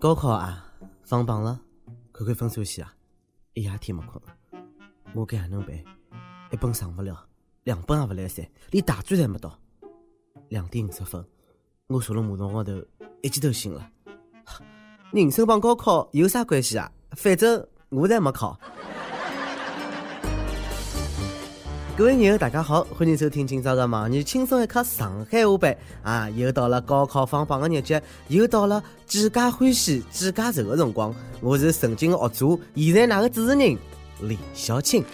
高考啊，放榜了，看看分数线啊，一夜天没困。我该哪能办？一本上不了，两本也不来塞，连大专侪没到。两点五十分，我坐辣马桶高头，一记头醒了。人生帮高考有啥关系啊？反正我才没考。各位友，大家好，欢迎收听今朝的《忙你轻松一刻上海话版》啊！又到了高考放榜的日节，又到了几家欢喜几家愁的辰光。我是曾经的学主，现在哪个主持人李小青。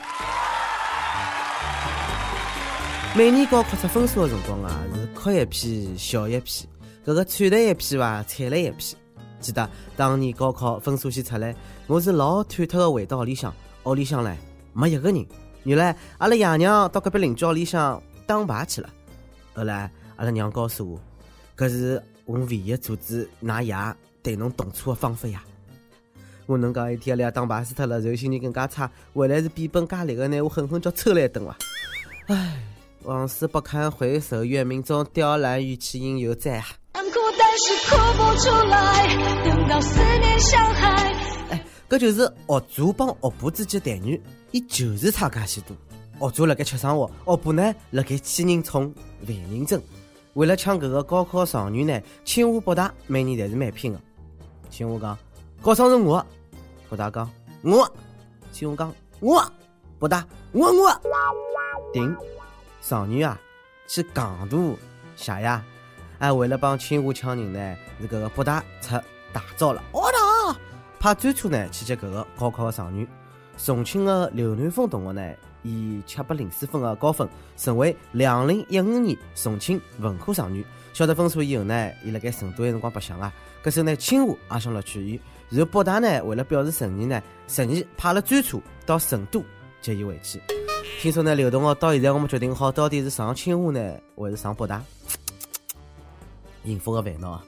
每年高考出分数的辰光啊，是哭一批笑一批，搿个惨淡一批伐，惨了一批。记得当年高考分数线出来，我是老忐忑的回到屋里向，屋里向嘞没一个人。原来阿拉爷娘到隔壁邻居屋里向打牌去了。后来阿拉娘告诉我，搿是我唯一阻止㑚爷对侬动粗的方法呀。我能讲一天阿拉爷打牌输脱了，然后心情更加差，回来是变本加厉的拿我狠狠叫抽了一顿哇！唉，往事不堪回首，月明中雕栏玉砌应犹在啊。哎，搿就是学祖帮学婆之间的待遇。伊就是差介许多，学主辣盖吃生活，学霸呢辣盖欺人宠、万人争。为了抢搿个高考状元呢，清华、北大每年侪是蛮拼的。清华讲高生是我，北大讲我，清华讲我，北大我我。顶状元啊，去戆大谢呀！哎，为了帮清华抢人呢，是搿个北大出大招了。我操！派专车呢去接搿个高考的状元。重庆的刘南峰同学呢，以七百零四分的高分，成为两零一五年重庆文科状元。晓得分数以后呢，伊辣盖成都的辰光白相啊。搿时呢，清华也想录取伊，然后北大呢，为了表示诚意呢，特意派了专车到成都接伊回去。听说呢，刘同学到现在我们决定好，到底是上清华呢，还是上北大？幸福的烦恼啊！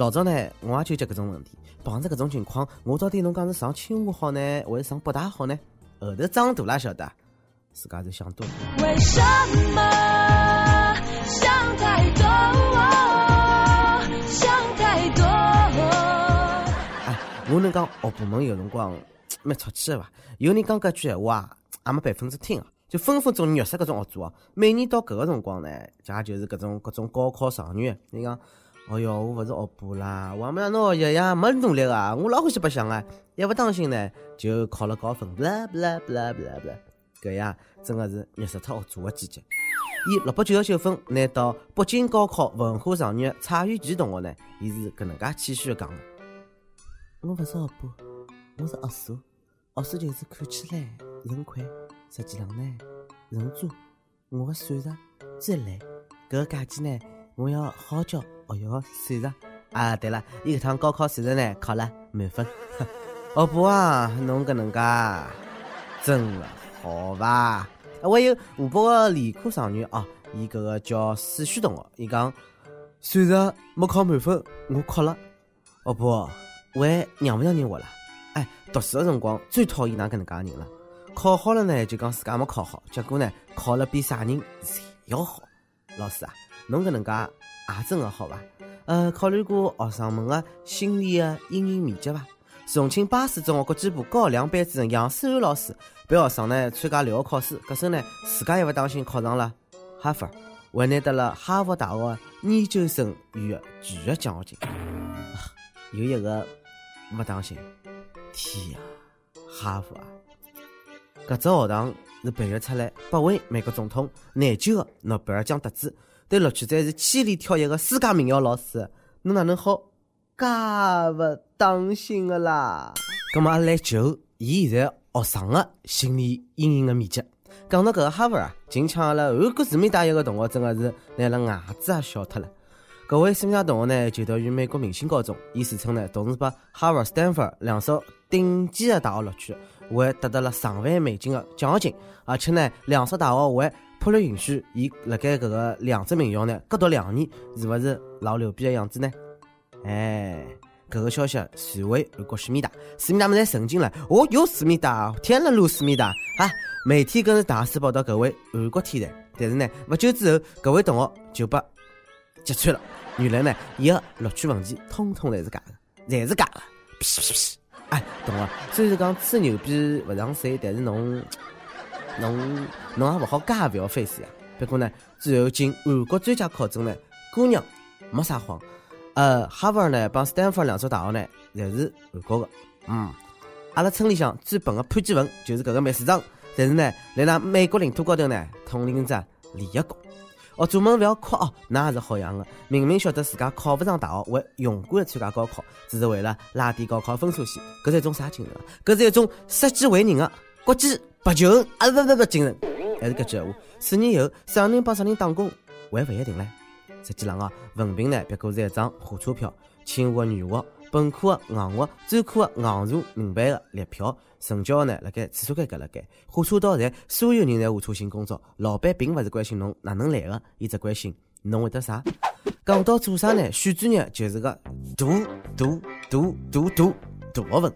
老早呢，我也纠结搿种问题。碰着搿种情况，我到底侬讲是上清华好呢，还是上北大好呢？后头长大了晓得，自家就想多了。为什么想太多？想太多。哎，我能讲学部门有辰光蛮出气的伐？有人讲搿句闲话啊，也没百分之听啊，就分分钟虐死搿种学主啊。每年到搿个辰光呢，也就是搿种各种高考状元，你讲。哦哟，我勿是学霸啦，我没让侬学习呀，没努力啊，我老欢喜白相啊，一不当心呢就考了高分，不啦不啦不啦不啦不啦，搿呀真的是虐死脱学渣的季节。以六百九十九分拿到北京高考文化状元蔡玉琪同学呢，伊是搿能介谦虚的讲的：我勿是学霸，我是学傻，学傻就是看起来人快，实际上呢人渣。我的算术最烂，搿个假期呢我要好教。哦哟，算术啊！对了，伊搿趟高考算术呢考了满分。哦不啊，侬搿能介真的好伐？还有湖北个理科状元哦，伊搿个叫史旭同学，伊讲算术没考满分，我哭了。哦不，还让勿让人活了？哎，读书个辰光最讨厌哪搿能介人了。考好了呢，就讲自家没考好，结果呢考了比啥人侪要好。老师啊，侬搿能介。也真个好伐？呃，考虑过学生们的心理个阴影面积伐？重庆巴士中学国际部高两班主任杨思安老师陪学生呢参加留学考试，搿时呢自家一勿当心考上了哈佛，还拿得了哈佛大学研究生与全额奖学金。有一个没当心，天呀，哈佛啊！搿只学堂是培育出来八位美国总统、廿九个诺贝尔奖得主。对录取者是千里挑一个世界名校老师，侬哪能好介勿当心个啦？咁么来就伊现在学生个心理阴影个面积。讲到搿个哈佛啊，近抢阿拉韩国著名大学个同学真个是拿了牙齿也笑脱了。搿位斯密达同学呢，就读于美国明星高中，伊自称呢，同时把哈佛、斯坦福两所顶尖的大学录取，还得到了上万美金的奖学金，而且呢，两所大学还。破例允许伊辣盖搿个两只名校呢，各读两年，是勿是老牛逼的样子呢？哎，搿个消息传回韩国思密达，思密达们侪震惊了。哦，有思密达，天了噜思密达啊！媒体更是大肆报道搿位韩国天才。但是呢，勿久之后，搿位同学就被揭穿了。原来呢，伊个录取文件通通侪是假的，侪是假的。屁屁屁，哎，懂了。虽然讲吹牛逼勿上税，但是侬侬侬也勿好介勿要费事呀。不过呢，最后经韩国专家考证呢，姑娘没撒谎。呃，哈佛呢帮斯坦福两所大学呢，侪是韩国的。嗯，阿拉村里向最笨的潘基文就是搿个秘书长，但是呢，来那美国领土高头呢，统领着联合国。哦，做梦勿要哭哦，那也是好样的。明明晓得自家考勿上大学，会勇敢的参加高考，只是为了拉低高考分数线。搿是一种啥精神？搿是一种舍己为人的国际不求恩啊不不不精神。还是搿句闲话，四年后啥人帮啥人打工，还勿一定唻。实际上啊，文凭呢，别过是一张火车票，清华、女华、本科的硬核，专科的硬查硬办的列票。成交呢，辣盖厕所间搿辣盖，火车到站，所有人在下车寻工作。老板并勿是关心侬哪能来的，伊只关心侬会得啥。讲到做啥呢？选专业就是个大大大大大大学问。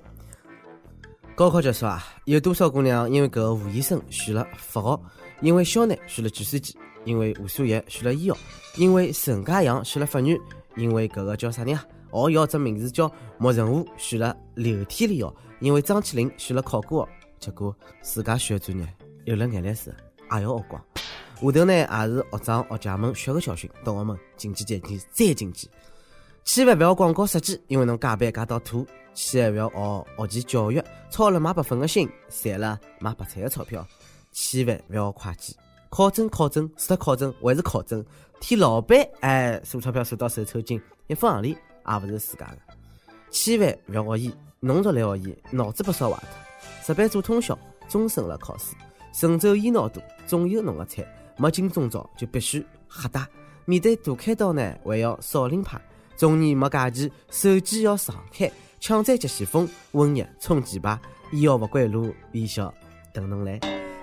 高考结束啊，有多少姑娘因为搿个吴医生选了法学，因为肖奈选了计算机，因为吴素叶选了医学，因为陈家阳选了法律，因为搿个叫啥人啊？哦，要只名字叫莫仁武选了流体力学。因为张起灵选了考古学，结果自家选的专业有了眼泪水也要学光。下头呢也是学长学姐们血个教训，同学们谨记谨记再谨记，千万不要广告设计，因为侬加班加到吐；千万不要学学前教育，操了买白粉的心，赚了买白菜的钞票；千万不要会计，考证考证，除了考证还是考证，替老板哎数钞票数到手抽筋，一分行钿也勿是自家的。千万不要学医。侬若来学医，脑子被烧坏脱。值班做通宵，终身辣考试。神州医脑多，总有侬个菜。没进中招就必须瞎打。面对大开刀呢，还要少林派。中年没假期，手机要常开。抢占急先锋，温热冲前排。医药勿归路，医校等侬来。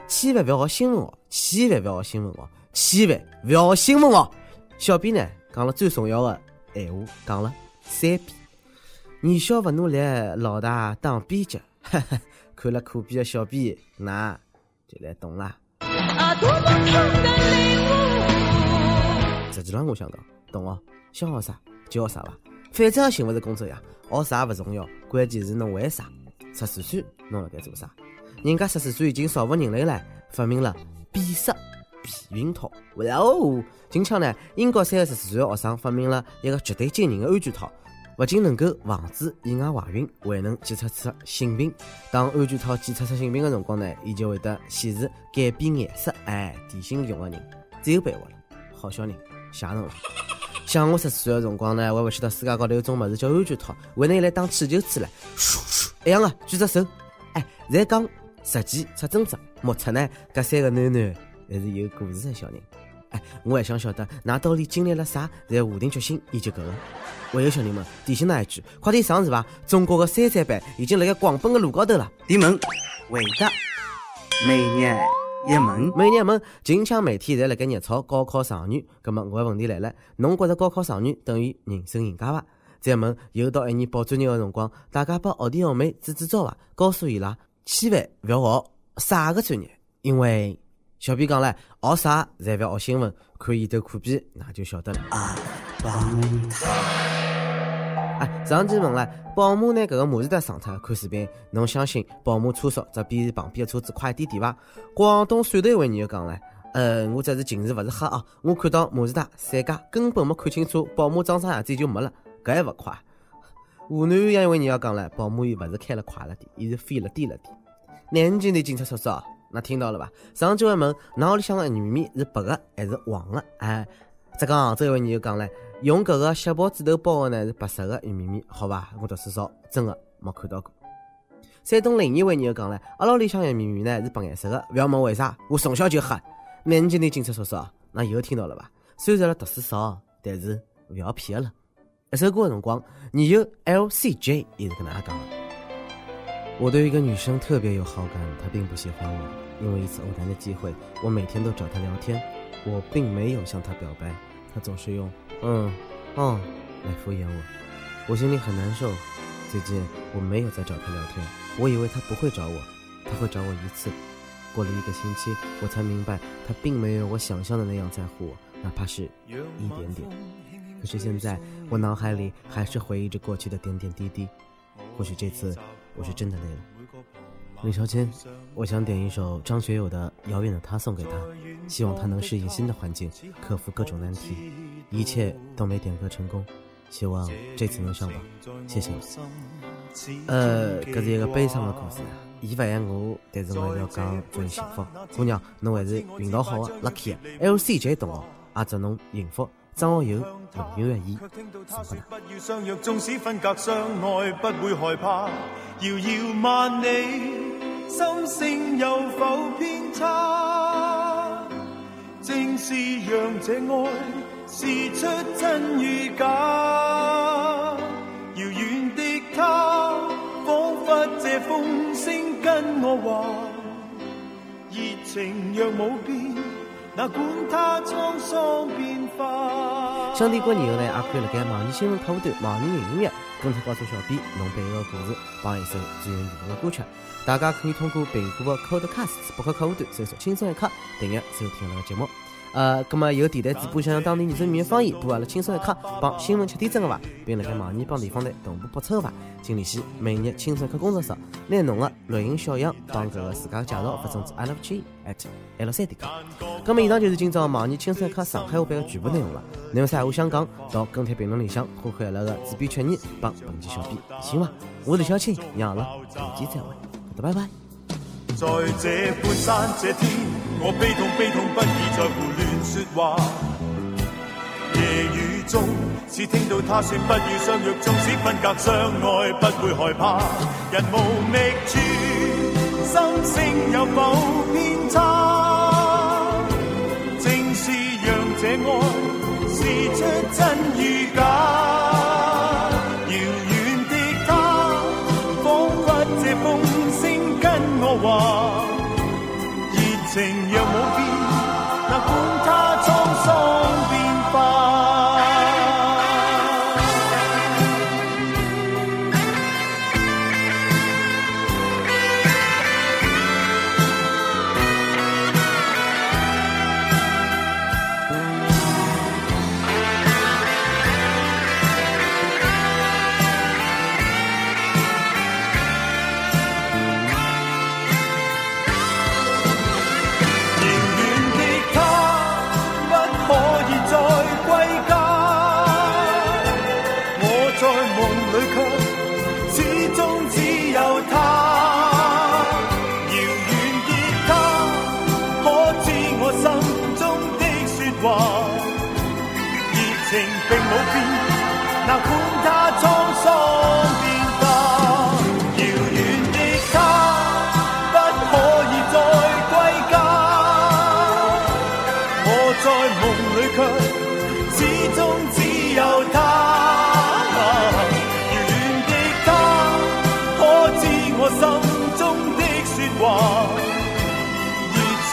千万勿要学新闻哦，千万勿要学新闻哦，千万勿要学新闻哦。小编呢讲了最重要的闲话，讲了三遍。年小勿努力，老大当编辑。看了苦逼的小编，那就来懂了。实际上，我想讲，懂哦，想学啥叫啥吧，反正寻勿着工作呀，学啥勿重要，关键是侬为啥。十四岁侬辣盖做啥？人家十四岁已经造福人类了，发明了变色避孕套。哇哦！近腔呢，英国三个十四岁的学生发明了一个绝对惊人的安全套。不仅能够防止意外怀孕，还能检测出性病。当安全套检测出性病的辰光呢，伊就会得显示改变颜色。哎，提醒用的人只有办法了。好小人，谢侬了。像我十四岁的辰光呢，我还不晓得世界高头有种物事叫安全套，还能拿来当气球吹了，咻咻一样的，举只手。哎，在讲实际出真章，目测呢，搿三个囡囡还是有故事的小人。哎，我还想晓得，㑚到底经历了啥，才下定决心研究搿个？还有小人们，提醒㑚一句，快点上是伐？中国的三三班已经辣盖狂奔的路高头了。提问，回答，每日一问，每日一问，近腔媒体侪辣盖热炒高考状元。葛末我个问题来了，侬觉着高考状元等于人生赢家伐？再问，又到一年报专业的辰光，大家帮学弟学妹支支招伐？告诉伊拉，千万勿要学啥个专业，因为。小编讲了，学啥侪勿要学新闻，看伊头苦逼，那就晓得了。啊，帮他！哎，上期问了，宝马拿搿个马自达撞脱，看视频，侬相信宝马车速只比旁边的车子快一点点伐？广东汕头一位女友讲了，呃，我只是近视勿是瞎啊，我看到马自达三家根本没看清楚宝马长啥样子就没了，搿还勿快？湖南一位网友讲了，宝马伊勿是开了快了点，伊是飞了低了点。南京的警察叔叔。那听到了伐？上期问，那屋里向的玉米是白的还是黄的？哎，浙江杭州一位人就讲了，用搿个锡箔纸头包的呢是白色的玉米米，好吧？我读书少，真的没看到过。山东临沂位人讲了，阿拉屋里向的玉米米呢是白颜色的，不要问为啥，我从小就黑。南京的警察叔叔，那以后听到了吧？虽然读书少，但是不要骗了。一首歌的辰光，你有 LCJ 也是跟大家讲。我对一个女生特别有好感，她并不喜欢我。因为一次偶然的机会，我每天都找她聊天，我并没有向她表白，他总是用“嗯，哦”来敷衍我，我心里很难受。最近我没有再找他聊天，我以为他不会找我，他会找我一次。过了一个星期，我才明白他并没有我想象的那样在乎我，哪怕是一点点。可是现在，我脑海里还是回忆着过去的点点滴滴。或许这次我是真的累了。李少谦，我想点一首张学友的《遥远的他》送给他，希望他能适应新的环境，克服各种难题。一切都没点歌成功，希望这次能上榜。谢谢。呃，这是一个悲伤的故事啊，伊勿爱我，但是我要讲祝你幸福。姑娘，侬还是运道好啊，lucky 啊。LCJ 同学，也祝侬幸福。张学友，永远一，送给他。相约，纵使分隔相爱，不会害怕。遥遥万里，心声有否偏差？正是让这爱试出真与假。遥远的他，仿佛借风声跟我话，热情若无变，哪管它沧桑变化。想听过以后呢，也可以辣盖网易新闻客户端、网易云音乐跟帖告诉小编侬背后的故事，帮一首最有缘分的歌曲。大家可以通过苹果的 Podcast 博客客户端搜索“轻松一刻”订阅收听了节目。呃，葛么有电台主播想用当地原汁原味方言播阿拉轻松一刻帮新闻七点钟个伐，并辣盖网易帮地方台同步播出个伐，请联系每日轻松一刻工作室，拿侬个录音小样帮搿个自家介绍发送至 i love g at l 三点 com。葛么以上就是今朝网易轻松一刻上海话版个全部内容了。侬有啥话想讲，到跟帖评论里向呼唤阿拉个主编曲艺帮本期小编，行伐？我是小青，让阿拉下期再会，拜拜。在这半山这天，我悲痛悲痛不已，在胡乱说话。夜雨中，只听到他说不要相约，纵使分隔相爱，不会害怕。人无觅处，心声有否偏差？正是让这爱试出真与假。情若无变，那管梦里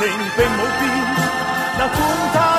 并并冇变。那管他。